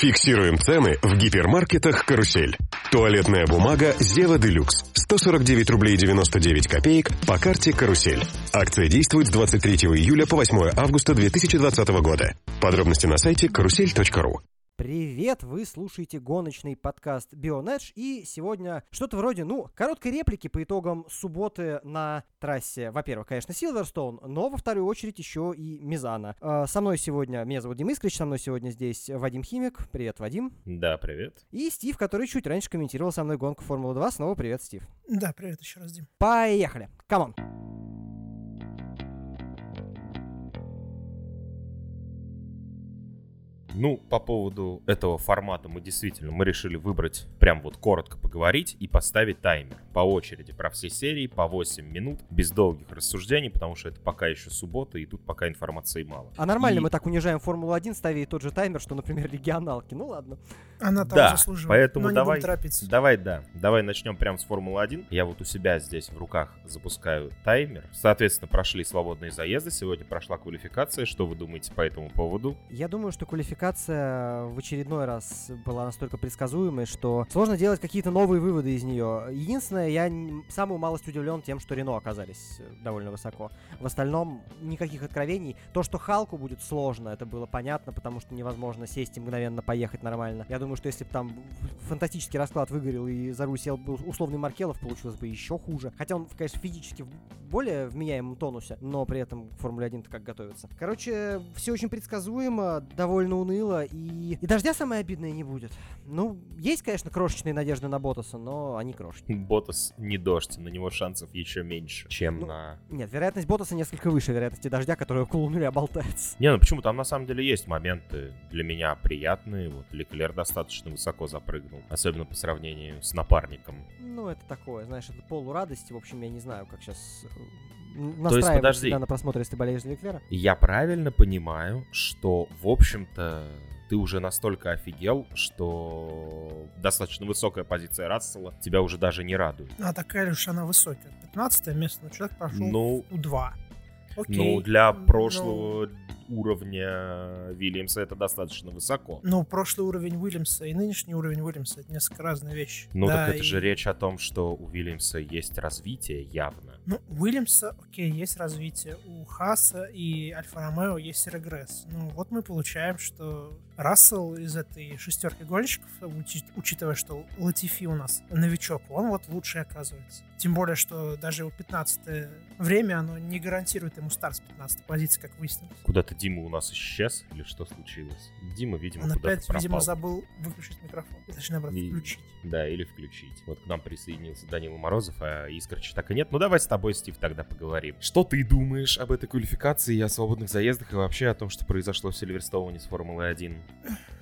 Фиксируем цены в гипермаркетах «Карусель». Туалетная бумага «Зева Делюкс» 149 рублей 99 копеек по карте «Карусель». Акция действует с 23 июля по 8 августа 2020 года. Подробности на сайте карусель.ру. Привет, вы слушаете гоночный подкаст Бионедж, и сегодня что-то вроде, ну, короткой реплики по итогам субботы на трассе. Во-первых, конечно, Силверстоун, но во вторую очередь еще и Мизана. Э, со мной сегодня, меня зовут Дим Искрич, со мной сегодня здесь Вадим Химик. Привет, Вадим. Да, привет. И Стив, который чуть раньше комментировал со мной гонку Формулы-2. Снова привет, Стив. Да, привет еще раз, Дим. Поехали, come on. Ну, по поводу этого формата мы действительно, мы решили выбрать, прям вот коротко поговорить и поставить таймер по очереди про все серии по 8 минут, без долгих рассуждений, потому что это пока еще суббота, и тут пока информации мало. А нормально И- мы так унижаем Формулу-1, ставя тот же таймер, что, например, регионалки. Ну ладно. Она там Да, заслуживает. поэтому но не давай, давай, да, давай начнем прямо с Формулы-1. Я вот у себя здесь в руках запускаю таймер. Соответственно, прошли свободные заезды, сегодня прошла квалификация. Что вы думаете по этому поводу? Я думаю, что квалификация в очередной раз была настолько предсказуемой, что сложно делать какие-то новые выводы из нее. Единственное, я самую малость удивлен тем, что Рено оказались э, довольно высоко. В остальном никаких откровений. То, что Халку будет сложно, это было понятно, потому что невозможно сесть и мгновенно поехать нормально. Я думаю, что если бы там фантастический расклад выгорел и за руль сел бы условный Маркелов, получилось бы еще хуже. Хотя он, конечно, физически в более вменяемом тонусе, но при этом к Формуле 1 как готовится. Короче, все очень предсказуемо, довольно уныло, и, и дождя самое обидное не будет. Ну, есть, конечно, крошечные надежды на Ботаса, но они крошечные. Ботас не дождь, на него шансов еще меньше, чем Ну, на... Нет, вероятность Ботаса несколько выше вероятности дождя, который около нуля болтается. Не, ну почему? Там на самом деле есть моменты для меня приятные. Вот Леклер достаточно высоко запрыгнул, особенно по сравнению с напарником. Ну, это такое, знаешь, это полурадости. В общем, я не знаю, как сейчас есть, настраивать себя на просмотр, если ты болеешь за Леклера. Я правильно понимаю, что, в общем-то, ты уже настолько офигел, что достаточно высокая позиция Рассела тебя уже даже не радует. А такая уж она высокая. 15 место, но человек прошел Ну, в У2. Окей. ну, для Ну, прошлого уровня Вильямса это достаточно высоко. Ну, прошлый уровень Уильямса и нынешний уровень Уильямса это несколько разные вещи. Ну, Да, так это и- же речь о том, что у Вильямса есть развитие явно. Ну, у Уильямса, окей, есть развитие. У Хаса и Альфа Ромео есть регресс. Ну, вот мы получаем, что Рассел из этой шестерки гонщиков, учи- учитывая, что Латифи у нас новичок, он вот лучший оказывается. Тем более, что даже его 15 время, оно не гарантирует ему старт с 15 позиции, как выяснилось. Куда-то Дима у нас исчез или что случилось? Дима, видимо, Он куда-то опять, пропал. видимо, забыл выключить микрофон. Точнее, наоборот, И- включить. Да, или включить. Вот к нам присоединился Данила Морозов, а Искрыча так и нет. Ну давай с тобой, Стив, тогда поговорим. Что ты думаешь об этой квалификации и о свободных заездах и вообще о том, что произошло в Сильверстоуне с Формулой 1?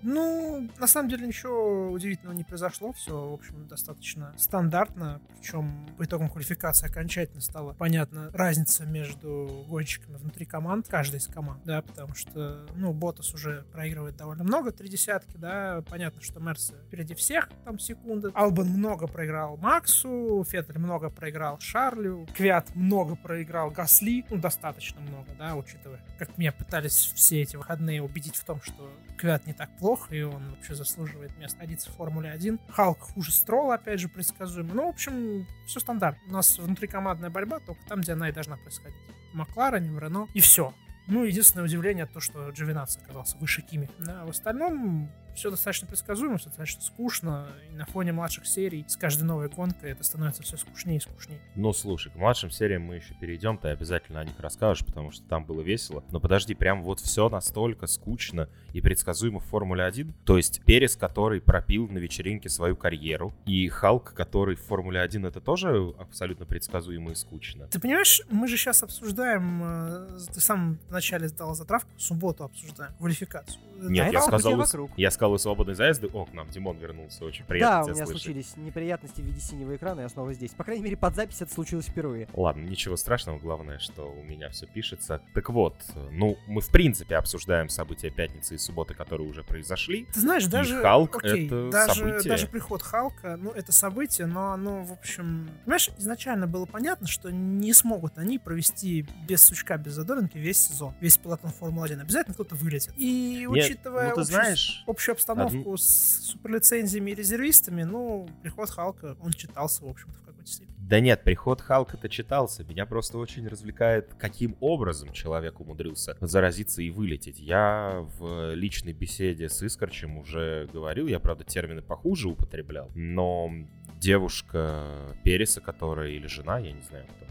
Ну, на самом деле ничего удивительного не произошло. Все, в общем, достаточно стандартно. Причем по итогам квалификации окончательно стала понятна разница между гонщиками внутри команд, каждой из команд, да, потому что, ну, Ботас уже проигрывает довольно много, три десятки, да, понятно, что Мерс впереди всех, там, секунды. Албан много проиграл Максу, Феттель много проиграл Шарлю, Квят много проиграл Гасли, ну, достаточно много, да, учитывая, как меня пытались все эти выходные убедить в том, что Квят не так плохо, и он вообще заслуживает места находиться в Формуле 1. Халк хуже Строла, опять же, предсказуемо. Ну, в общем, все стандартно. У нас внутрикомандная борьба только там, где она и должна происходить. В Макларене, Рено, и все. Ну, единственное удивление то, что Джовинатс оказался выше Кими. А в остальном все достаточно предсказуемо, все достаточно скучно. И на фоне младших серий с каждой новой гонкой это становится все скучнее и скучнее. Ну, слушай, к младшим сериям мы еще перейдем, ты обязательно о них расскажешь, потому что там было весело. Но подожди, прям вот все настолько скучно и предсказуемо в Формуле 1. То есть Перес, который пропил на вечеринке свою карьеру, и Халк, который в Формуле 1, это тоже абсолютно предсказуемо и скучно. Ты понимаешь, мы же сейчас обсуждаем, э, ты сам вначале сдал затравку, в субботу обсуждаем квалификацию. Нет, я сказал, я сказал и свободные заезды. О, к нам Димон вернулся, очень Да, приятно у тебя меня слышать. случились неприятности в виде синего экрана, я снова здесь. По крайней мере, под запись это случилось впервые. Ладно, ничего страшного, главное, что у меня все пишется. Так вот, ну, мы в принципе обсуждаем события пятницы и субботы, которые уже произошли. Ты знаешь, даже... Халк окей, это даже, событие. даже приход Халка, ну, это событие, но оно, в общем... Понимаешь, изначально было понятно, что не смогут они провести без сучка, без задоринки весь сезон, весь пилотон Формулы-1. Обязательно кто-то вылетит. И Нет, учитывая ну ты общую, знаешь, общую обстановку Одну... с суперлицензиями и резервистами, ну, приход Халка, он читался, в общем-то, в какой-то степени. Да нет, приход Халка-то читался. Меня просто очень развлекает, каким образом человек умудрился заразиться и вылететь. Я в личной беседе с Искорчем уже говорил, я, правда, термины похуже употреблял, но девушка Переса, которая, или жена, я не знаю кто,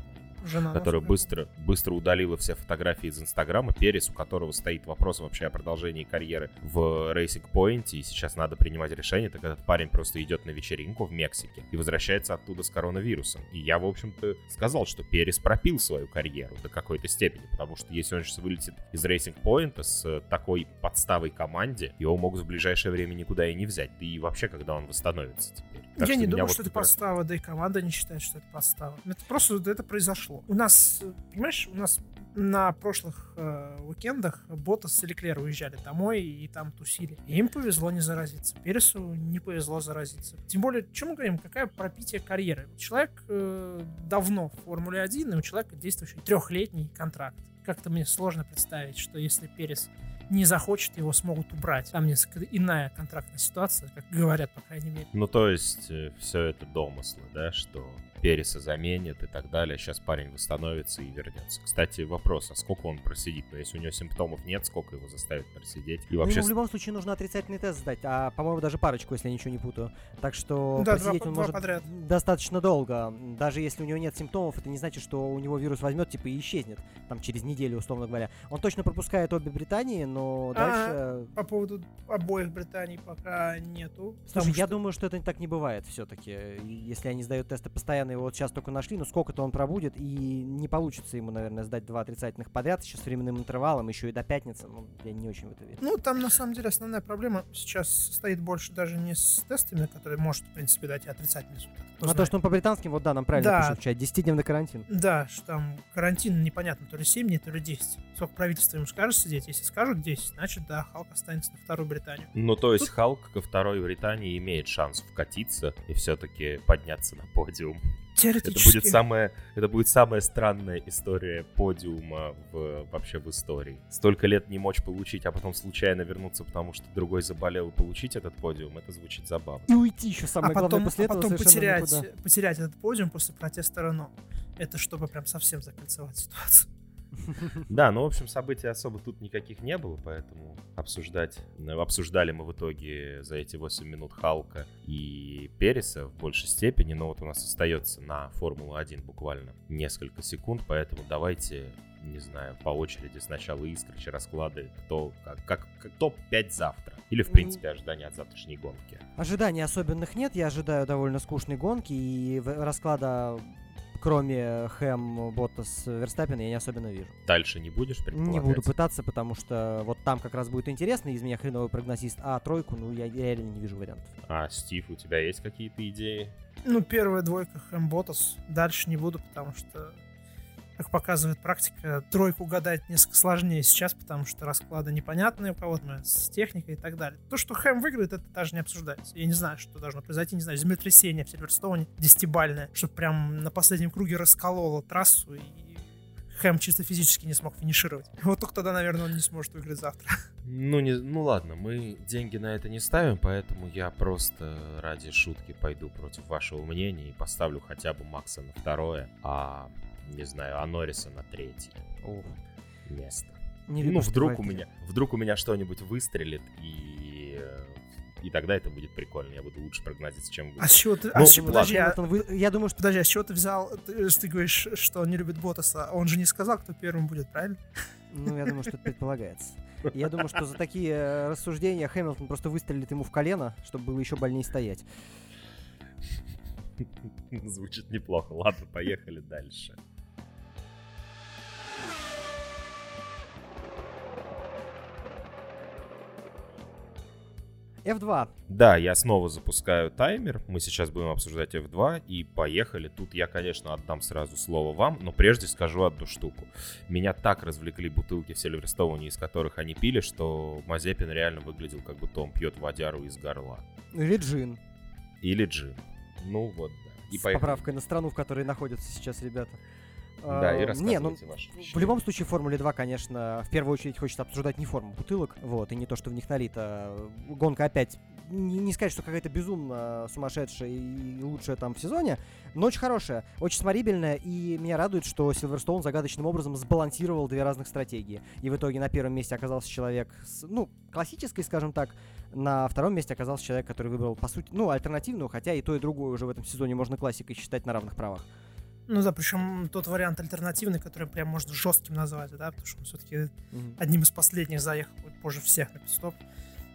Жена которая быстро, быстро удалила все фотографии из Инстаграма. Перес, у которого стоит вопрос вообще о продолжении карьеры в Racing Point, и сейчас надо принимать решение, так этот парень просто идет на вечеринку в Мексике и возвращается оттуда с коронавирусом. И я, в общем-то, сказал, что Перес пропил свою карьеру до какой-то степени, потому что если он сейчас вылетит из Racing Point с такой подставой команде, его могут в ближайшее время никуда и не взять. Да и вообще, когда он восстановится теперь. Так я не думаю, вот что это подстава, да и команда не считает, что это подстава. Это просто это произошло. У нас, понимаешь, у нас на прошлых э, уикендах Ботас с Леклер уезжали домой и там тусили. И им повезло не заразиться. Пересу не повезло заразиться. Тем более, чем мы говорим, какая пропитие карьеры? Человек э, давно в Формуле 1, и у человека действующий трехлетний контракт. Как-то мне сложно представить, что если Перес не захочет, его смогут убрать. Там несколько иная контрактная ситуация, как говорят, по крайней мере. Ну, то есть, э, все это домыслы, да, что Переса заменит и так далее. Сейчас парень восстановится и вернется. Кстати, вопрос, а сколько он просидит? Но если у него симптомов нет, сколько его заставит просидеть? И вообще... Ну, в любом случае нужно отрицательный тест сдать, а, по-моему, даже парочку, если я ничего не путаю. Так что да, просидеть два, он два может подряд. достаточно долго. Даже если у него нет симптомов, это не значит, что у него вирус возьмет, типа, и исчезнет. Там через неделю, условно говоря. Он точно пропускает обе Британии, но а, дальше... По поводу обоих Британий пока нету. Слушай, я что... думаю, что это так не бывает все-таки. Если они сдают тесты постоянно, его вот сейчас только нашли, но сколько-то он пробудет, и не получится ему, наверное, сдать два отрицательных подряд, еще с временным интервалом, еще и до пятницы, ну, я не очень в это верю. Ну, там, на самом деле, основная проблема сейчас стоит больше даже не с тестами, которые может, в принципе, дать отрицательный результат. А то, что он по британским, вот да, нам правильно да. пишут в чате, 10-дневный карантин. Да, что там карантин непонятно, то ли 7 дней, то ли 10. Сколько правительство ему скажет сидеть? Если скажут 10, значит, да, Халк останется на вторую Британию. Ну, то есть Тут... Халк ко второй Британии имеет шанс вкатиться и все-таки подняться на подиум. Это будет самая, это будет самая странная история подиума в, вообще в истории. Столько лет не мочь получить, а потом случайно вернуться, потому что другой заболел и получить этот подиум, это звучит забавно. И уйти еще самое а главное потом, после а потом потерять, потерять этот подиум после протеста Рено. Это чтобы прям совсем закольцевать ситуацию. Да, ну, в общем, событий особо тут никаких не было, поэтому обсуждать... Э, обсуждали мы в итоге за эти 8 минут Халка и Переса в большей степени, но вот у нас остается на Формулу-1 буквально несколько секунд, поэтому давайте не знаю, по очереди сначала Искрыч расклады, кто как, как, как топ-5 завтра. Или, в принципе, ожидания от завтрашней гонки. Ожиданий особенных нет, я ожидаю довольно скучной гонки, и расклада кроме Хэм, Боттас, Верстаппина, я не особенно вижу. Дальше не будешь Не буду пытаться, потому что вот там как раз будет интересно, из меня хреновый прогнозист, а тройку, ну, я реально не вижу вариантов. А, Стив, у тебя есть какие-то идеи? Ну, первая двойка Хэм, Боттас. Дальше не буду, потому что как показывает практика, тройку гадать несколько сложнее сейчас, потому что расклады непонятные у кого-то с техникой и так далее. То, что Хэм выиграет, это даже не обсуждается. Я не знаю, что должно произойти, не знаю, землетрясение в Сильверстоуне, десятибальное, чтобы прям на последнем круге раскололо трассу и Хэм чисто физически не смог финишировать. Вот только тогда, наверное, он не сможет выиграть завтра. Ну, не, ну ладно, мы деньги на это не ставим, поэтому я просто ради шутки пойду против вашего мнения и поставлю хотя бы Макса на второе, а не знаю, а Норриса на третье Ух. место. Не ну, вдруг у меня, вдруг у меня что-нибудь выстрелит, и и тогда это будет прикольно. Я буду лучше прогнозить, чем вы. А с чего ты... Ну, а с чего, подожди, а, я думаю, что... Подожди, а с чего ты взял... Ты, ты говоришь, что он не любит Ботаса. Он же не сказал, кто первым будет, правильно? Ну, я думаю, что это предполагается. Я думаю, что за такие э, рассуждения Хэмилтон просто выстрелит ему в колено, чтобы было еще больнее стоять. Звучит неплохо. Ладно, поехали дальше. F2. Да, я снова запускаю таймер. Мы сейчас будем обсуждать F2 и поехали. Тут я, конечно, отдам сразу слово вам, но прежде скажу одну штуку. Меня так развлекли бутылки в Сильверстоуне, из которых они пили, что Мазепин реально выглядел, как будто он пьет водяру из горла. Или джин. Или джин. Ну вот, да. И С поехали. поправкой на страну, в которой находятся сейчас ребята. Да, и Не, ну, ваши в любом случае, в Формуле 2, конечно, в первую очередь хочется обсуждать не форму бутылок, вот, и не то, что в них налито. Гонка опять, не, не сказать, что какая-то безумно сумасшедшая и лучшая там в сезоне, но очень хорошая, очень смотрибельная, и меня радует, что Силверстоун загадочным образом сбалансировал две разных стратегии. И в итоге на первом месте оказался человек с, ну, классической, скажем так, на втором месте оказался человек, который выбрал, по сути, ну, альтернативную, хотя и то, и другое уже в этом сезоне можно классикой считать на равных правах. Ну да, причем тот вариант альтернативный, который прям можно жестким назвать, да, потому что он все-таки Мгм. одним из последних заехал позже всех на пидстоп.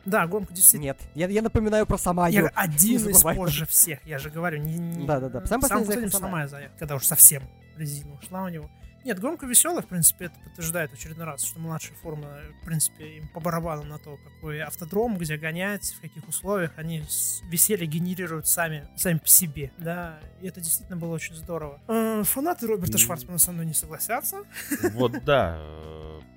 Да, гонка действительно... Нет, я, я напоминаю про Самаю. Я один из позже всех, я же говорю. Не, не- Да-да-да. Самый Самый последний последний заехал Самая заехал, когда уж совсем резина ушла у него. Нет, гонка веселая, в принципе, это подтверждает очередной раз, что младшая форма, в принципе, им по барабану на то, какой автодром, где гонять, в каких условиях, они веселье генерируют сами, сами по себе, да, и это действительно было очень здорово. Э, Фанаты Роберта. Шварцмана со мной не согласятся. Вот да,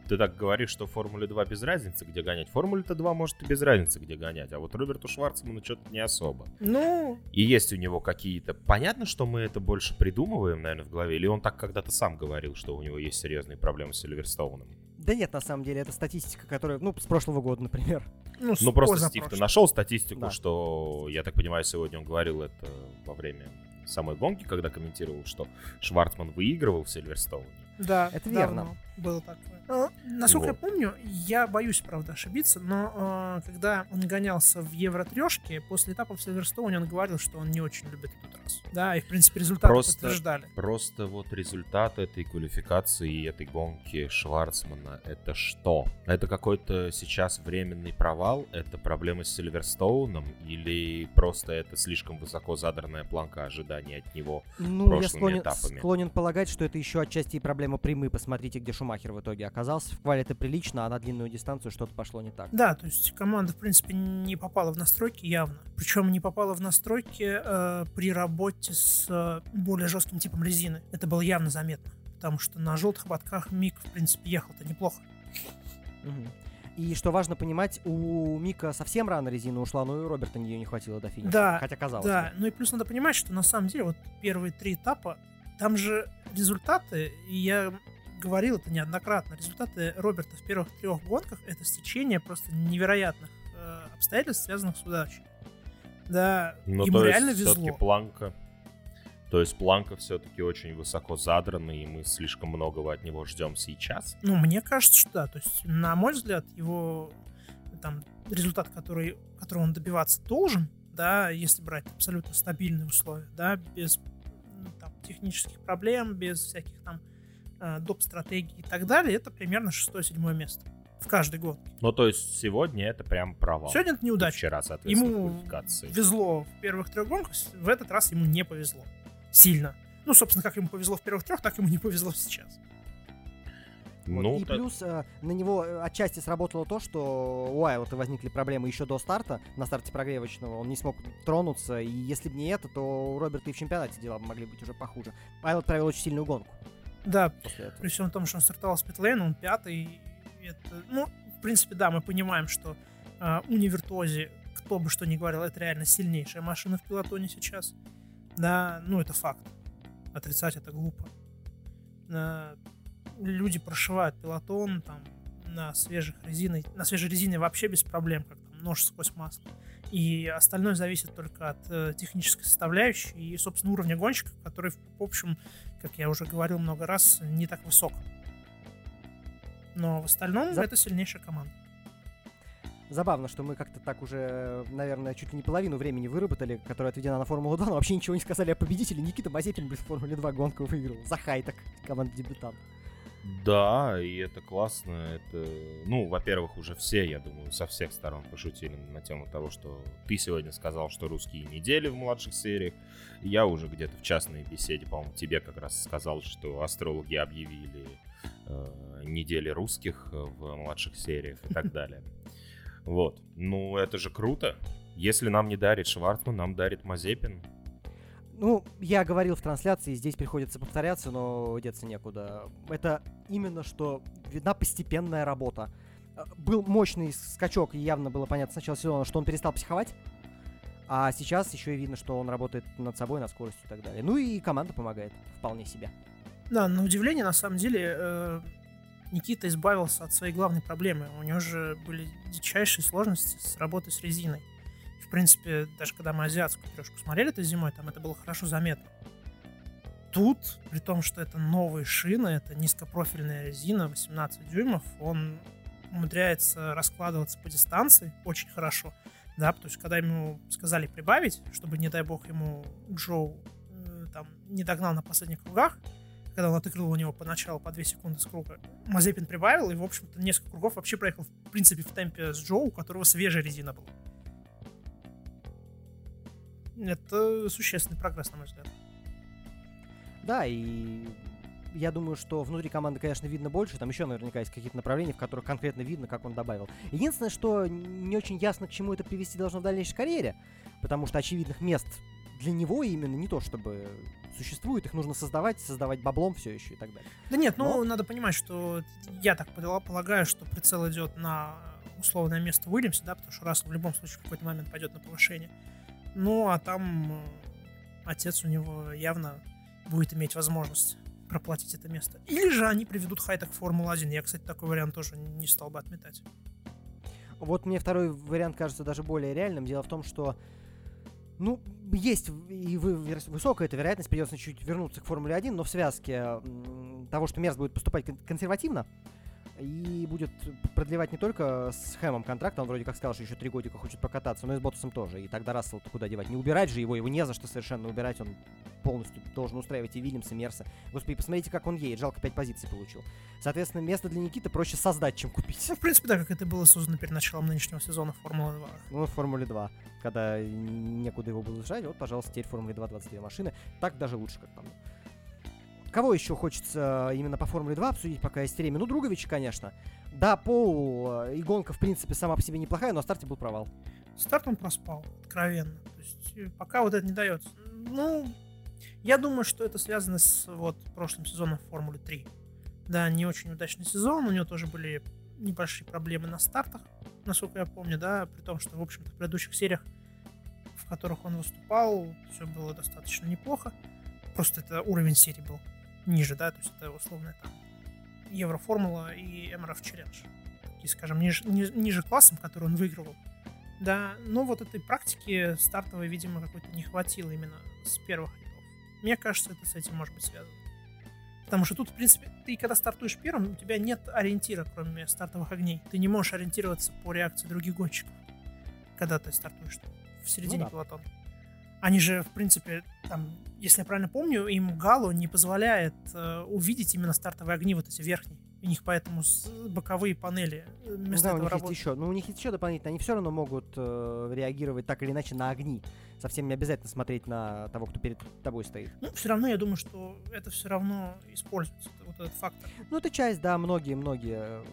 ты так говоришь, что в Формуле 2 без разницы, где гонять. В Формуле-то 2 может и без разницы, где гонять, а вот Роберту Шварцману что-то не особо. Ну, И есть у него какие-то... Понятно, что мы это больше придумываем, наверное, в голове, или он так когда-то сам говорил, что у него есть серьезные проблемы с Сильверстоуном? Да нет, на самом деле, это статистика, которая, ну, с прошлого года, например. ну, Ну просто Стив, ты нашел статистику, Да. что, я так понимаю, сегодня он говорил это во время самой гонки, когда комментировал, что Шварцман выигрывал в Сильверстоуне. Да, Это давно верно. Было такое. А, Насколько я Вот. помню, я боюсь, правда, ошибиться, но а, когда он гонялся в Евро трешке, после этапа в Сильверстоуне он говорил, что он не очень любит этот раз. Да, и в принципе результаты Просто- подтверждали. Просто вот результат этой квалификации и этой гонки Шварцмана это что? Это какой-то сейчас временный провал? Это проблемы с Сильверстоуном? Или просто это слишком высоко задранная планка ожиданий от него? Ну, я прошлыми склонен, этапами. склонен полагать, что это еще отчасти и проблема прямы. Посмотрите, где Шумахер в итоге оказался. В квале это прилично, а на длинную дистанцию что-то пошло не так. Да, то есть команда, в принципе, не попала в настройки явно. Причем не попала в настройки э, при работе с э, более жестким типом резины. Это было явно заметно. Потому что на желтых ободках Мик, в принципе, ехал-то неплохо. Мгм. И что важно понимать, у Мика совсем рано резина ушла, но и у Роберта нее не хватило до финиша. Да, Хотя казалось Да, бы. ну и плюс надо понимать, что на самом деле вот первые три этапа, там же результаты, и я говорил это неоднократно, результаты Роберта в первых трех гонках это стечение просто невероятных э, обстоятельств, связанных с удачей. Да, Ну, ему то реально есть все-таки везло. планка... То есть планка все-таки очень высоко задрана, и мы слишком многого от него ждем сейчас. Ну, мне кажется, что да. То есть, на мой взгляд, его там результат, который, которого он добиваться должен, да, если брать абсолютно стабильные условия, да, без ну, там, технических проблем, без всяких там доп. стратегий и так далее, это примерно шестое-седьмое место в каждой гонке. Ну, то есть сегодня это прям провал. Сегодня это И неудача. Вчера, соответственно, Ему квалификации. везло в первых трех гонках, в этот раз ему не повезло. Сильно. Ну, собственно, как ему повезло в первых трех, так ему не повезло сейчас. Вот. Ну, и та- плюс э, на него э, отчасти сработало то, что у Уайлта возникли проблемы еще до старта, на старте прогревочного, он не смог тронуться, и если бы не это, то у Роберта и в чемпионате дела могли быть уже похуже. Уайлт провел очень сильную гонку Да. При всем том, что он стартовал с питлейна, он пятый. Это, ну, в принципе, да, мы понимаем, что а, Универтози, кто бы что ни говорил, это реально сильнейшая машина в пилотоне сейчас. Да, ну, это факт. Отрицать это глупо. А, люди прошивают пилотон там на свежих резинах, на свежей резине вообще без проблем, как там нож сквозь масло. И остальное зависит только от э, технической составляющей и, собственно, уровня гонщика, который, в общем, как я уже говорил много раз, не так высок. Но в остальном За- это сильнейшая команда. Забавно, что мы как-то так уже, наверное, чуть ли не половину времени выработали, которая отведена на Формулу-2, но вообще ничего не сказали о победителе. Никита Мазепин без Формулы 2 гонку выиграл. За хайтак команда дебютант. Да, и это классно. Это, ну, во-первых, уже все, я думаю, со всех сторон пошутили на тему того, что ты сегодня сказал, что русские недели в младших сериях. Я уже где-то в частной беседе, по-моему, тебе как раз сказал, что астрологи объявили э, недели русских в младших сериях и так далее. Вот. Ну, это же круто. Если нам не дарит Шварцман, нам дарит Мазепин. Ну, я говорил в трансляции, здесь приходится повторяться, но деться некуда. Это именно что видна постепенная работа. Э, Был мощный скачок, и явно было понятно с начала сезона, что он перестал психовать. А сейчас еще и видно, что он работает над собой, над скоростью и так далее. Ну и команда помогает вполне себе. Да, на удивление, на самом деле, э, Никита избавился от своей главной проблемы. У него же были дичайшие сложности с работой с резиной. В принципе, даже когда мы азиатскую трешку смотрели этой зимой, там это было хорошо заметно. Тут, при том, что это новые шины, это низкопрофильная резина, 18 дюймов, он умудряется раскладываться по дистанции очень хорошо. Да, потому что когда ему сказали прибавить, чтобы, не дай бог, ему Джоу э, там не догнал на последних кругах, когда он отыграл у него поначалу по 2 секунды с круга, Мазепин прибавил, и, в общем-то, несколько кругов вообще проехал, в принципе, в темпе с Джоу, у которого свежая резина была. Это существенный прогресс, на мой взгляд. Да, и я думаю, что внутри команды, конечно, видно больше. Там еще наверняка есть какие-то направления, в которых конкретно видно, как он добавил. Единственное, что не очень ясно, к чему это привести должно в дальнейшей карьере, потому что очевидных мест для него именно не то, чтобы существует, их нужно создавать, создавать баблом все еще и так далее. Да нет, ну Но... надо понимать, что я так полагаю, что прицел идет на условное место Уильямса, да, потому что Рассел в любом случае в какой-то момент пойдет на повышение. Ну, а там э, отец у него явно будет иметь возможность проплатить это место. Или же они приведут Хайтек в Формулу-1. Я, кстати, такой вариант тоже не стал бы отметать. Вот мне второй вариант кажется даже более реальным. Дело в том, что ну, есть и высокая эта вероятность, придется чуть вернуться к Формуле 1, но в связке того, что Мерс будет поступать консервативно, и будет продлевать не только с Хэмом контракт, он вроде как сказал, что еще три годика хочет покататься, но и с Ботасом тоже. И тогда Рассел куда девать? Не убирать же его, его не за что совершенно убирать, он полностью должен устраивать и Вильямса, и Мерса. Господи, посмотрите, как он едет, жалко 5 позиций получил. Соответственно, место для Никиты проще создать, чем купить. Ну, в принципе, да, как это было создано перед началом нынешнего сезона Формулы 2. Ну, в Формуле 2, когда некуда его было жать, вот, пожалуйста, теперь Формуле 2 22 машины. Так даже лучше, как там. Кого еще хочется именно по Формуле 2 обсудить, пока есть время? Ну, Другович, конечно. Да, Пол э, и гонка, в принципе, сама по себе неплохая, но на старте был провал. Старт он проспал, откровенно. То есть э, пока вот это не дается. Ну, я думаю, что это связано с вот прошлым сезоном в Формуле 3. Да, не очень удачный сезон, у него тоже были небольшие проблемы на стартах, насколько я помню, да, при том, что, в общем-то, в предыдущих сериях, в которых он выступал, все было достаточно неплохо. Просто это уровень серии был ниже, да, то есть это условно там Евроформула и МРФ Челлендж. Такие, скажем, ниже, ниже классом, который он выигрывал. Да, но вот этой практики стартовой, видимо, какой-то не хватило именно с первых рядов. Мне кажется, это с этим может быть связано. Потому что тут, в принципе, ты когда стартуешь первым, у тебя нет ориентира, кроме стартовых огней. Ты не можешь ориентироваться по реакции других гонщиков, когда ты стартуешь в середине ну, да. пилотона. Они же, в принципе, там, если я правильно помню, им Галу не позволяет э, увидеть именно стартовые огни вот эти верхние. У них поэтому боковые панели э, вместо да, этого у них работают. есть еще, ну у них есть еще дополнительно, они все равно могут э, реагировать так или иначе на огни. Совсем не обязательно смотреть на того, кто перед тобой стоит. Ну, все равно я думаю, что это все равно используется, вот этот фактор. Ну, это часть, да, многие-многие э,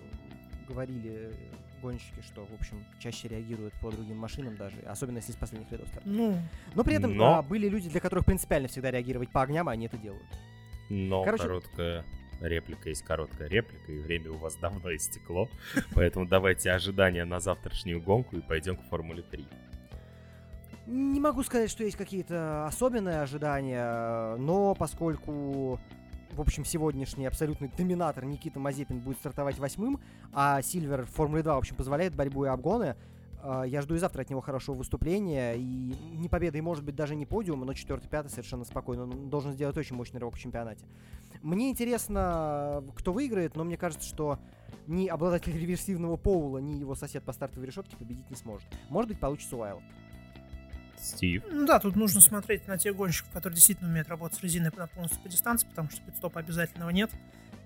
говорили гонщики, что, в общем, чаще реагируют по другим машинам даже, особенно если с последних рядов старта. Ну, но при этом но... а, были люди, для которых принципиально всегда реагировать по огням, а они это делают. Но Короче... короткая реплика есть короткая реплика, и время у вас давно истекло, поэтому давайте ожидания на завтрашнюю гонку и пойдем к Формуле 3. Не могу сказать, что есть какие-то особенные ожидания, но поскольку в общем, сегодняшний абсолютный доминатор Никита Мазепин будет стартовать восьмым, а Сильвер в Формуле 2, в общем, позволяет борьбу и обгоны. А, я жду и завтра от него хорошего выступления. И не победы, и может быть даже не подиум, но четвертый, пятый совершенно спокойно. Он должен сделать очень мощный рывок в чемпионате. Мне интересно, кто выиграет, но мне кажется, что ни обладатель реверсивного Поула, ни его сосед по стартовой решетке победить не сможет. Может быть, получится Уайлд. Стив. Ну да, тут нужно смотреть на тех гонщиков, которые действительно умеют работать с резиной на полностью по дистанции, потому что пидстопа обязательного нет.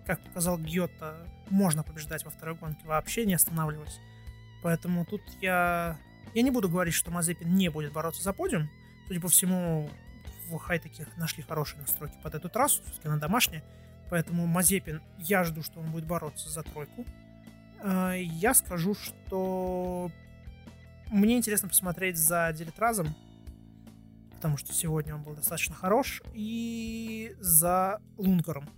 Как показал Гьотта, можно побеждать во второй гонке вообще не останавливаясь. Поэтому тут я... Я не буду говорить, что Мазепин не будет бороться за подиум. Судя по всему, в Хайтеке нашли хорошие настройки под эту трассу, все-таки она домашняя. Поэтому Мазепин, я жду, что он будет бороться за тройку. А, я скажу, что мне интересно посмотреть за Делитразом, потому что сегодня он был достаточно хорош, и за Лунгаром.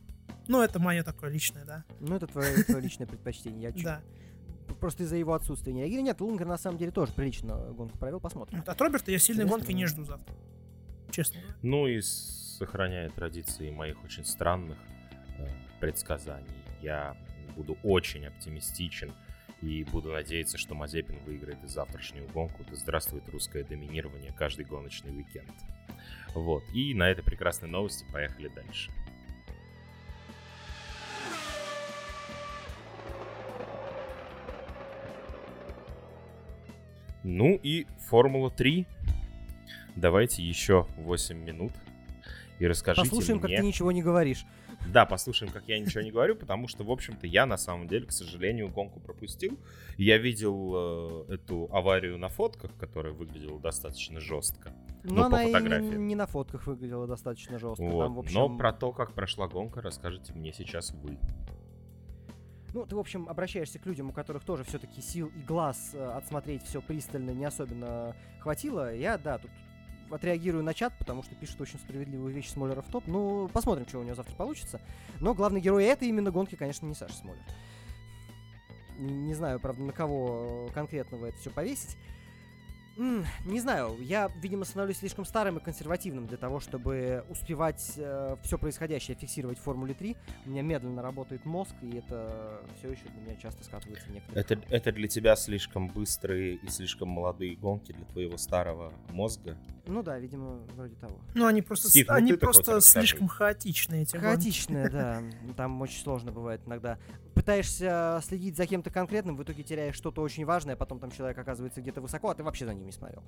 Ну, это мое такое личное, да. Ну, это твое, твое личное предпочтение. Я да. Просто из-за его отсутствия не реагирую. Нет, Лунгер на самом деле тоже прилично гонку провел, посмотрим. От Роберта я сильной гонки не жду завтра. Честно. Ну и сохраняя традиции моих очень странных э, предсказаний. Я буду очень оптимистичен и буду надеяться, что Мазепин выиграет и завтрашнюю гонку. Да здравствует русское доминирование каждый гоночный уикенд. Вот. И на этой прекрасной новости поехали дальше. Ну и Формула-3. Давайте еще 8 минут. И расскажите Послушаем, мне... как ты ничего не говоришь. Да, послушаем, как я ничего не говорю, потому что, в общем-то, я на самом деле, к сожалению, гонку пропустил. Я видел э, эту аварию на фотках, которая выглядела достаточно жестко. Но Ну, по она и фотографиям. не на фотках выглядела достаточно жестко. Вот. Там, в общем, Но про то, как прошла гонка, расскажите мне сейчас вы. Ну, ты, в общем, обращаешься к людям, у которых тоже все-таки сил и глаз э, отсмотреть все пристально не особенно хватило. Я, да, тут отреагирую на чат, потому что пишут очень справедливую вещь Смоллера в топ. Ну, посмотрим, что у него завтра получится. Но главный герой этой именно гонки, конечно, не Саша Смоллер. Не, знаю, правда, на кого конкретного это все повесить. Не знаю, я, видимо, становлюсь слишком старым и консервативным для того, чтобы успевать все происходящее фиксировать в Формуле 3. У меня медленно работает мозг, и это все еще для меня часто скатывается. Это, это для тебя слишком быстрые и слишком молодые гонки для твоего старого мозга. Ну да, видимо, вроде того. Ну, они просто, Стив, ну они ты-то хоть просто слишком хаотичные, эти гонки. Хаотичное, да. Там очень сложно бывает иногда. Пытаешься следить за кем-то конкретным, в итоге теряешь что-то очень важное, а потом там человек оказывается где-то высоко, а ты вообще за ним не смотрел.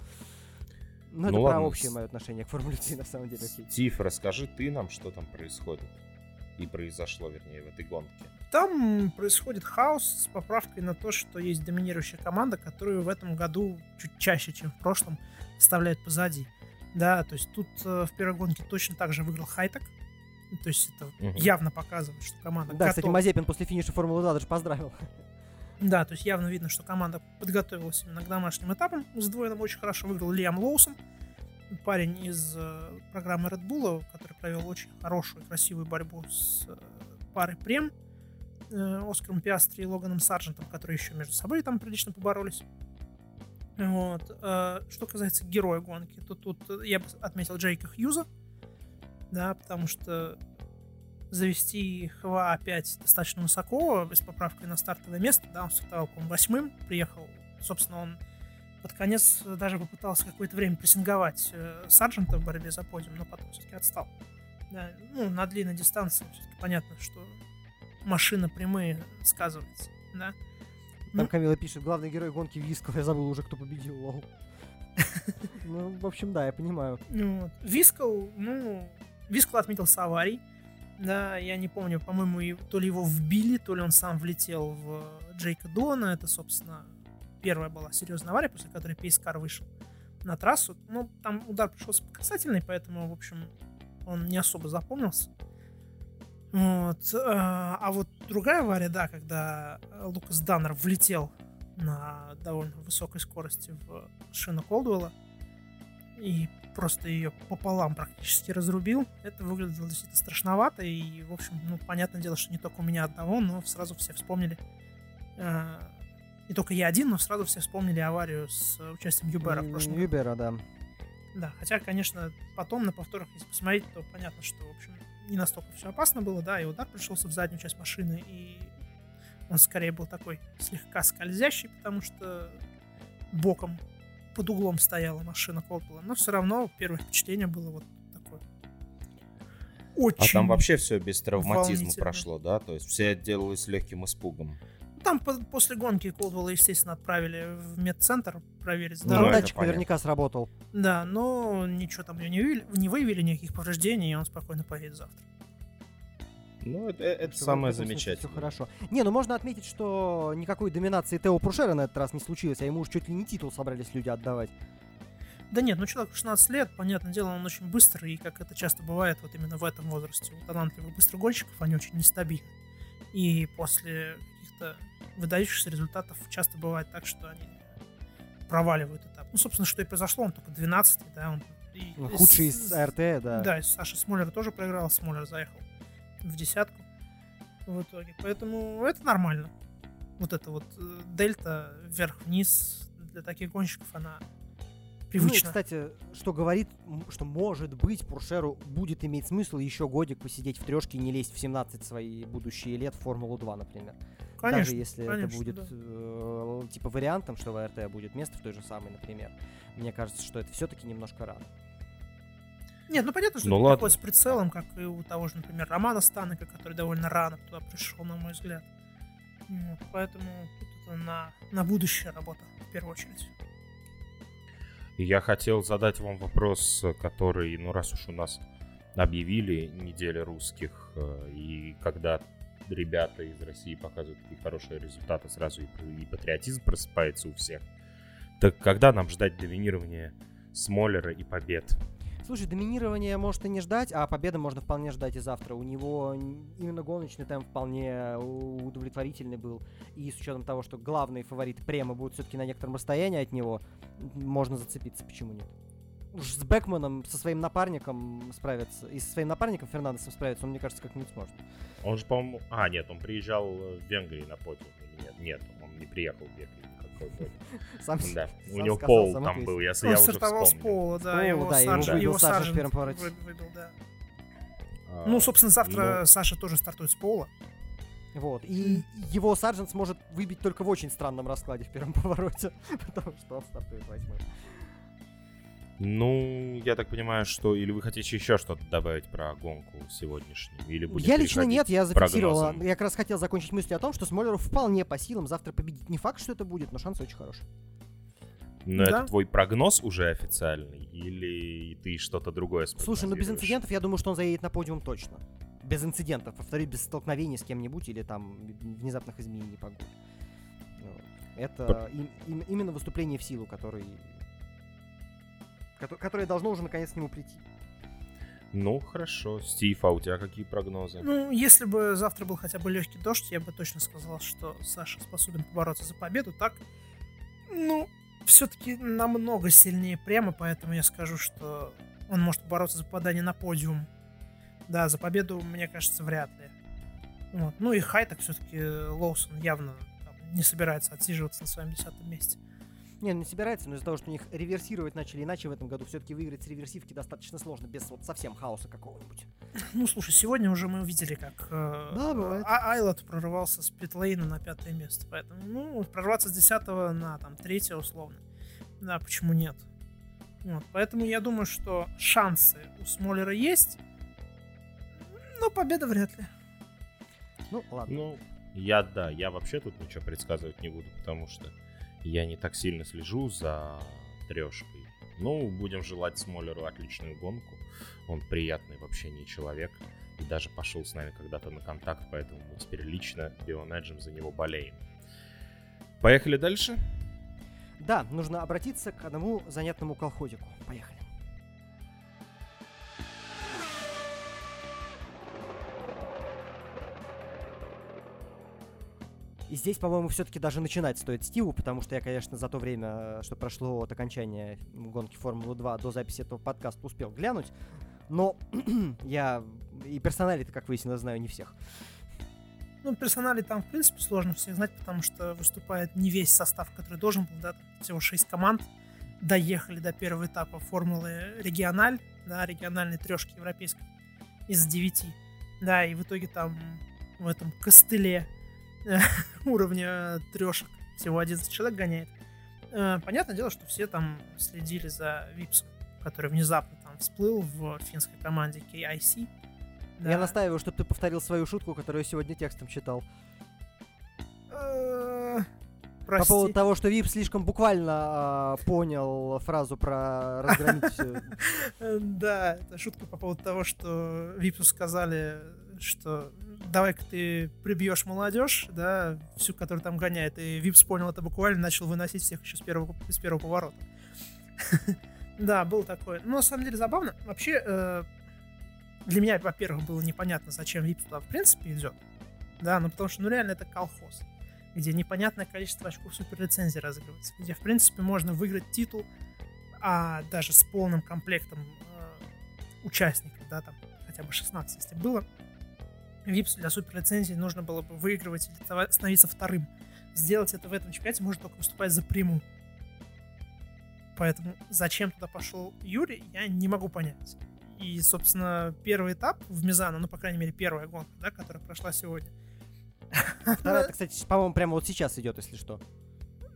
Ну, это Ну про ладно, общее с- мое отношение к Формуле 3, на самом деле. окей. Стив, расскажи ты нам, что там происходит. И произошло, вернее, в этой гонке. Там происходит хаос с поправкой на то, что есть доминирующая команда, которую в этом году чуть чаще, чем в прошлом, оставляют позади. Да, то есть тут э, в первой гонке точно так же выиграл Хайтек. То есть это Мгм. явно показывает, что команда Да, кстати, готова. Мазепин после финиша Формулы 2 даже поздравил. Да, то есть явно видно, что команда подготовилась именно к домашним этапам. Сдвоенным очень хорошо выиграл Лиам Лоусон. Парень из э, программы Red Bull, который провел очень хорошую, красивую борьбу с э, парой Прем. э, Оскаром Пиастри и Логаном Сарджентом, которые еще между собой там прилично поборолись. Вот. э, Что касается героя гонки, то тут э, я бы отметил Джейка Хьюза, да, потому что завести ХВА опять достаточно высоко, с поправкой на стартовое место, да, он стартовал, по-моему, восьмым, приехал, собственно, он под конец даже попытался какое-то время прессинговать э, Сарджента в борьбе за подиум, но потом все-таки отстал. Да, ну, на длинной дистанции все-таки понятно, что машина прямые сказывается, да. Там Ну. Камила пишет, главный герой гонки Висков, я забыл уже, кто победил, лол. Ну, в общем, да, я понимаю. Ну. Вискал, ну, Вискал отметился аварией. Да, я не помню, по-моему, то ли его вбили, то ли он сам влетел в Джейка Дона. Это, собственно, первая была серьезная авария, после которой Пейскар вышел на трассу. Ну, там удар пришелся по касательной, поэтому, в общем, он не особо запомнился. Вот. а, А вот другая авария, да, когда Лукас Даннер влетел на довольно высокой скорости в шину Колдуэлла и просто ее пополам практически разрубил. Это выглядело действительно страшновато, и, в общем, ну, понятное дело, что не только у меня одного, но сразу все вспомнили э, не только я один, но сразу все вспомнили аварию с участием Юбера в прошлом. Юбера, да. Да, хотя, конечно, потом на повторах, если посмотреть, то понятно, что, в общем, не настолько все опасно было, да, и удар пришелся в заднюю часть машины, и он скорее был такой слегка скользящий, потому что боком под углом стояла машина Колпела, но все равно первое впечатление было вот такое. Очень... А там вообще все без травматизма прошло, да? То есть все отделалось легким испугом. Ну, Там по- после гонки Колдвелла, естественно, отправили в медцентр проверить Ну, здоровье. это датчик наверняка сработал. Да, но ничего там не выявили, не выявили никаких повреждений, и он спокойно поедет завтра. Ну, это, это Что в самое замечательное. Все хорошо. Не, ну можно отметить, что никакой доминации Тео Прушера на этот раз не случилось, а ему уж чуть ли не титул собрались люди отдавать. Да нет, ну человеку 16 лет, понятное дело, он очень быстрый, и как это часто бывает вот именно в этом возрасте у талантливых быстрогонщиков, они очень нестабильны. И после каких-то выдающихся результатов часто бывает так, что они проваливают этап. Ну, собственно, что и произошло, он только 12 да, он... и- Ну, Худший с- из АРТ, да. Да, и Саша Смолер тоже проиграл, Смолер заехал в десятку в итоге. Поэтому это нормально. Вот эта вот э, дельта вверх-вниз для таких гонщиков, она привычно. Ну и, кстати, что говорит, что может быть Пуршеру будет иметь смысл еще годик посидеть в трешке и не лезть в 17 свои будущие лет в Формулу-2, например. Конечно, Даже если конечно, это будет да. э, типа вариантом, что в АРТ будет место в той же самой, например. Мне кажется, что это все-таки немножко рано. Нет, ну понятно, что Ну это ладно. приходит с прицелом, как и у того же, например, Романа Станыка, который довольно рано туда пришел, на мой взгляд. Вот, поэтому тут это на, на будущее работа, в первую очередь. Я хотел задать вам вопрос, который, ну раз уж у нас объявили неделя русских, э, и когда ребята из России показывают такие хорошие результаты, сразу и патриотизм просыпается у всех. Так когда нам ждать доминирования Смоллера и побед? Слушай, доминирование может и не ждать, а победы можно вполне ждать и завтра. У него именно гоночный темп вполне у- удовлетворительный был. И с учетом того, что главные фавориты према будут все-таки на некотором расстоянии от него, можно зацепиться, почему нет. Уж с Бекманом, со своим напарником справиться, и со своим напарником Фернандесом справиться, он, мне кажется, как-нибудь сможет. Он же, по-моему... А, нет, он приезжал в Венгрии на подиум. Нет, нет, он не приехал в Венгрию. Сам, Да, у сам него сказал, пол там ответил. был, я, Он я уже стартовал с вспомнил. пола, да, пола, его, да, его Сарджи- выбил его Саша в первом повороте. вы- выбил, да. А, Ну, собственно, завтра ну, Саша тоже стартует с пола. Вот. И его Сарджент сможет выбить только в очень странном раскладе в первом повороте, потому что он стартует восьмой. Ну, я так понимаю, что... Или вы хотите еще что-то добавить про гонку сегодняшнюю? Или будем Я лично нет, я зафиксировал. Я как раз хотел закончить мысль о том, что Смолеру вполне по силам завтра победить. Не факт, что это будет, но шанс очень хороший. Но Да. это твой прогноз уже официальный? Или ты что-то другое Слушай, ну без инцидентов я думаю, что он заедет на подиум точно. Без инцидентов, повторюсь, без столкновений с кем-нибудь или там внезапных изменений погоды. Это им- им- именно выступление в силу, который... кото- которое должно уже наконец к нему прийти. Ну, хорошо. Стив, а у тебя какие прогнозы? Ну, если бы завтра был хотя бы легкий дождь, я бы точно сказал, что Саша способен побороться за победу. Так, ну, все-таки намного сильнее прямо, поэтому я скажу, что он может бороться за попадание на подиум. Да, за победу, мне кажется, вряд ли. Вот. Ну и Хайтак все-таки Лоусон явно там, не собирается отсиживаться на своем десятом месте. Не, не собирается, но из-за того, что у них реверсировать начали иначе в этом году, все-таки выиграть с реверсивки достаточно сложно, без вот совсем хаоса какого-нибудь. Ну, слушай, сегодня уже мы увидели, как э, Да, бывает. А- Айлот прорывался с питлейна на пятое место. Поэтому, ну, прорваться с десятого на там третье условно. Да, почему нет? Вот, поэтому я думаю, что шансы у Смоллера есть, но победа вряд ли. Ну, ладно. Ну, я, да, я вообще тут ничего предсказывать не буду, потому что я не так сильно слежу за трешкой. Ну, будем желать Смолеру отличную гонку. Он приятный в общении человек. И даже пошел с нами когда-то на контакт, поэтому мы теперь лично Бионеджем за него болеем. Поехали дальше? Да, нужно обратиться к одному занятному колхозику. Поехали. И здесь, по-моему, все-таки даже начинать стоит Стиву, потому что я, конечно, за то время, что прошло от окончания гонки Формулы-2 до записи этого подкаста успел глянуть. Но я и персонали-то, как выяснилось, знаю не всех. Ну, персонали там, в принципе, сложно всех знать, потому что выступает не весь состав, который должен был, да, всего 6 команд доехали до первого этапа формулы региональ, да, региональной трешки европейской из 9. Да, и в итоге там в этом костыле уровня трешек всего 11 человек гоняет. Э, Понятное дело, что все там следили за Випсом, который внезапно там всплыл в финской команде KIC. Я настаиваю, чтобы ты повторил свою шутку, которую я сегодня текстом читал. Э, По Прости. поводу того, что Вип слишком буквально а, понял фразу про разгромить. Э, Да, это шутка по поводу того, что Випсу сказали, что давай-ка ты прибьешь молодежь, да, всю, которая там гоняет. И Випс понял это буквально, начал выносить всех еще с первого, с первого поворота. Да, был такой. Но на самом деле забавно. Вообще, э, для меня, во-первых, было непонятно, зачем Випс туда в принципе идет. Да, ну потому что, ну реально, это колхоз, где непонятное количество очков суперлицензии разыгрывается, где, в принципе, можно выиграть титул, а даже с полным комплектом э, участников, да, там хотя бы 16, если было, Випс для суперлицензии нужно было бы выигрывать или становиться вторым. Сделать это в этом чемпионате можно только выступать за приму. Поэтому зачем туда пошел Юрий, я не могу понять. И, собственно, первый этап в Мизано, ну, по крайней мере, первая гонка, да, которая прошла сегодня. Вторая, кстати, по-моему, прямо вот сейчас идет, если что.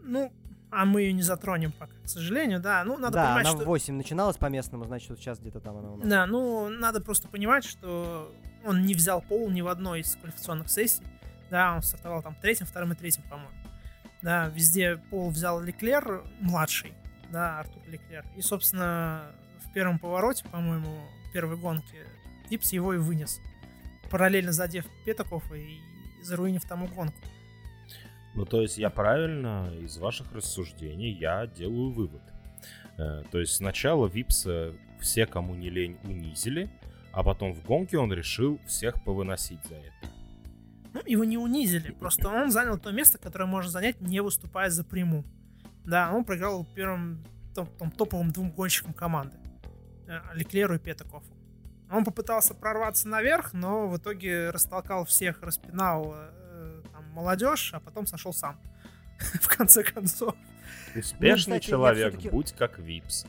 Ну, а мы ее не затронем пока, к сожалению, да. Ну, надо да, понимать, она что... в 8 начиналась по местному, значит, вот сейчас где-то там она у нас. Да, ну, надо просто понимать, что он не взял пол ни в одной из квалификационных сессий. Да, он стартовал там третьим, вторым и третьим, по-моему. Да, везде пол взял Леклер, младший, да, Артур Леклер. И, собственно, в первом повороте, по-моему, первой гонки, Типс его и вынес. Параллельно задев Петаков и заруинив тому гонку. Ну, то есть я правильно из ваших рассуждений я делаю вывод. Э, то есть сначала Випса все, кому не лень, унизили, а потом в гонке он решил всех повыносить за это. Ну, его не унизили, просто он занял то место, которое можно занять, не выступая за приму. Да, он проиграл первым там, там, топовым двум гонщикам команды. э, Леклеру и Петакову. Он попытался прорваться наверх, но в итоге растолкал всех, распинал э, там, молодежь, а потом сошел сам. в конце концов. Успешный кстати, я человек, будь как Випс.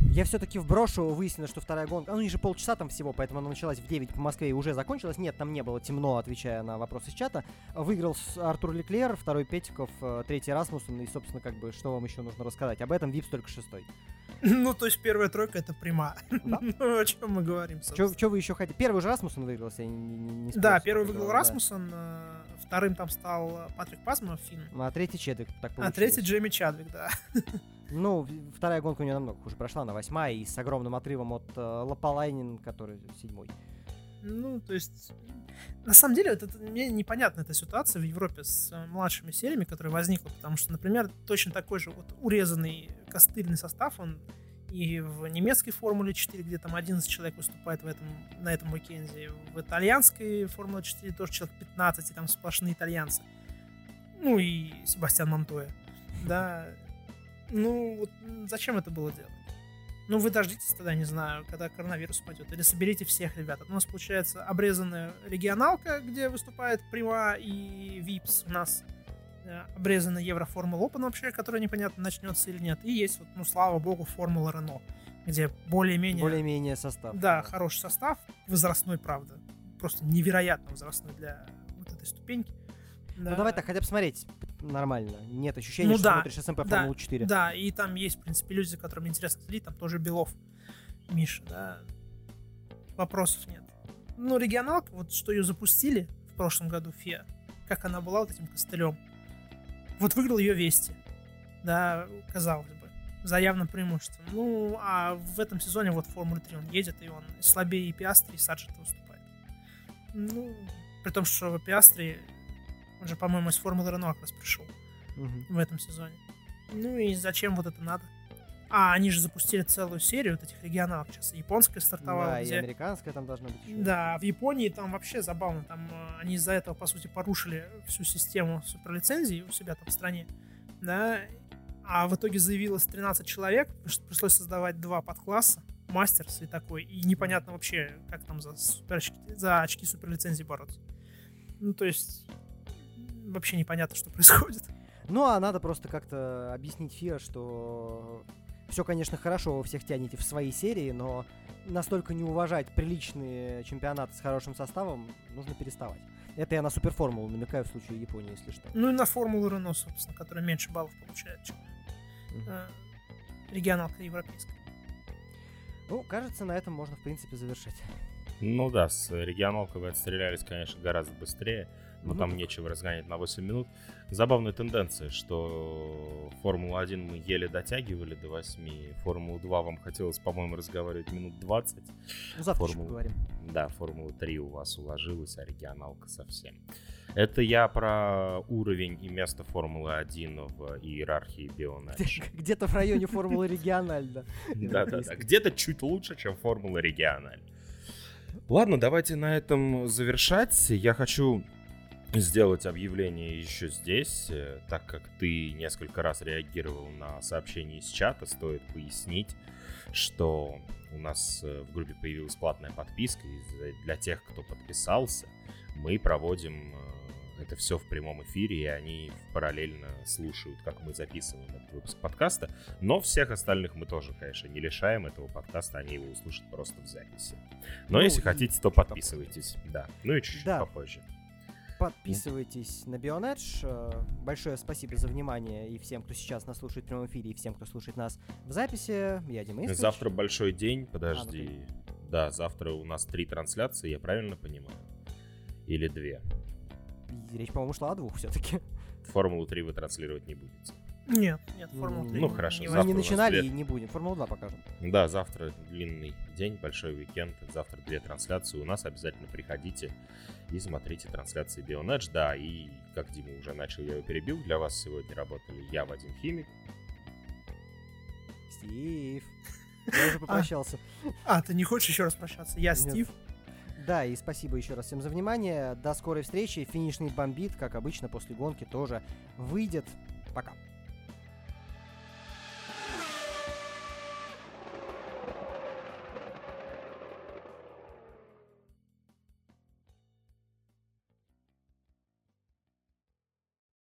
Я все-таки вброшу, выяснилось, что вторая гонка... Ну, них же полчаса там всего, поэтому она началась в 9 по Москве и уже закончилась. Нет, там не было темно, отвечая на вопросы из чата. Выиграл Артур Леклер, второй Петекоф, э, третий Расмуссен. И, собственно, как бы, что вам еще нужно рассказать? Об этом Випс только шестой. Ну, то есть первая тройка это прима. Да. ну, о чем мы говорим. Что вы еще хотите? Первый уже Расмуссен выиграл, если я не, не, не Да, первый выиграл да. Расмуссен, э, вторым там стал Патрик Пазманов, финн. А третий Чедвик, так А получилось. третий Джейми Чадвик, да. Ну, вторая гонка у нее намного хуже прошла, на восьмая, и с огромным отрывом от э, Лапалайнин, который седьмой. Ну, то есть, на самом деле, это, это- мне непонятна эта ситуация в Европе с э, младшими сериями, которая возникла, потому что, например, точно такой же вот урезанный костыльный состав, он и в немецкой Формуле 4, где там 11 человек выступает в этом, на этом уикенде, в итальянской Формуле 4 тоже человек 15, и там сплошные итальянцы. Ну и Себастьян Монтоя. Да. Ну, вот зачем это было делать? Ну, вы дождитесь тогда, не знаю, когда коронавирус пойдет. Или соберите всех ребят. У нас получается обрезанная регионалка, где выступает Прима и Випс. У нас э, обрезанная Евроформула Open вообще, которая непонятно начнется или нет. И есть, вот, ну, слава богу, Формула Рено, где более-менее... Более-менее состав. Да, хороший состав, возрастной, правда. Просто невероятно возрастной для вот этой ступеньки. Ну давай так, хотя бы смотреть нормально. Нет ощущения, Ну что да, смотришь СМП да, Формулу 4. Да, и там есть, в принципе, люди, за которыми интересно следить, там тоже Белов, Миша, да. Вопросов нет. Ну, регионалка, вот что ее запустили в прошлом году, ФИА, как она была вот этим костылем. Вот выиграл ее Вести. Да, казалось бы. За явным преимуществом. Ну, а в этом сезоне вот в Формуле 3 он едет, и он слабее и Пиастри, и Саджета выступает. Ну, при том, что Пиастри, он же, по-моему, из Формулы Рено как раз пришел Мгм. в этом сезоне. Ну и зачем вот это надо? А, они же запустили целую серию вот этих регионалов. Сейчас японская стартовала, Да, и где... американская там должна быть еще. Да, в Японии там вообще забавно. Там э, они из-за этого, по сути, порушили всю систему суперлицензий у себя там в стране. Да. А в итоге заявилось 13 человек. приш- Пришлось создавать два подкласса. Мастерс и такой. И непонятно вообще, как там за, супер очки, за очки суперлицензии бороться. Ну, то есть... Вообще непонятно, что происходит. Ну, а надо просто как-то объяснить ФИА, что все, конечно, хорошо, вы всех тянете в свои серии, но настолько не уважать приличные чемпионаты с хорошим составом нужно переставать. Это я на суперформулу намекаю в случае Японии, если что. Ну и на Формулу Рено, собственно, которая меньше баллов получает, чем Мгм. э, регионалка европейская. Ну, кажется, на этом можно, в принципе, завершить. Ну да, с регионалкой вы отстрелялись, конечно, гораздо быстрее, но Ну, там нечего разгонять на 8 минут. Забавная тенденция, что Формулу-1 мы еле дотягивали до 8, Формулу-2 вам хотелось, по-моему, разговаривать минут 20. Ну, завтра еще Формулу. поговорим. Да, Формула-3 у вас уложилась, а регионалка совсем. Это я про уровень и место Формулы-1 в иерархии Бионадж. Где-то в районе формулы региональ, да. Да-да-да, где-то чуть лучше, чем Формула Региональ. Ладно, давайте на этом завершать. Я хочу сделать объявление еще здесь, э, так как ты несколько раз реагировал на сообщение из чата, стоит пояснить, что у нас э, в группе появилась платная подписка, и для тех, кто подписался, мы проводим э, это все в прямом эфире, и они параллельно слушают, как мы записываем этот выпуск подкаста. Но всех остальных мы тоже, конечно, не лишаем этого подкаста, они его услышат просто в записи. Но Ну, если хотите, то подписывайтесь. Да, ну и чуть-чуть Да. попозже. Подписывайтесь на Бионедж. Э, Большое спасибо за внимание и всем, кто сейчас нас слушает в прямом эфире, и всем, кто слушает нас в записи. Я Дима Искрич. Завтра большой день, А, подожди. Да, завтра у нас три трансляции, я правильно понимаю? Или две? Речь, по-моему, шла о двух все-таки. Формулу 3 вы транслировать не будете. Нет, нет, Формула Ну, 3 ну, хорошо, не Мы завтра не начинали и не будем. Формулу 2 покажем. Да, завтра длинный день, большой уикенд. Завтра две трансляции у нас. Обязательно приходите и смотрите трансляции Бионедж. Да, и как Дима уже начал, я его перебил. Для вас сегодня работали я, Вадим Химик. Стив. Я уже попрощался. А, ты не хочешь еще раз прощаться? Я Нет. Стив. Да, и спасибо еще раз всем за внимание. До скорой встречи. Финишный бомбит, как обычно, после гонки тоже выйдет. Пока.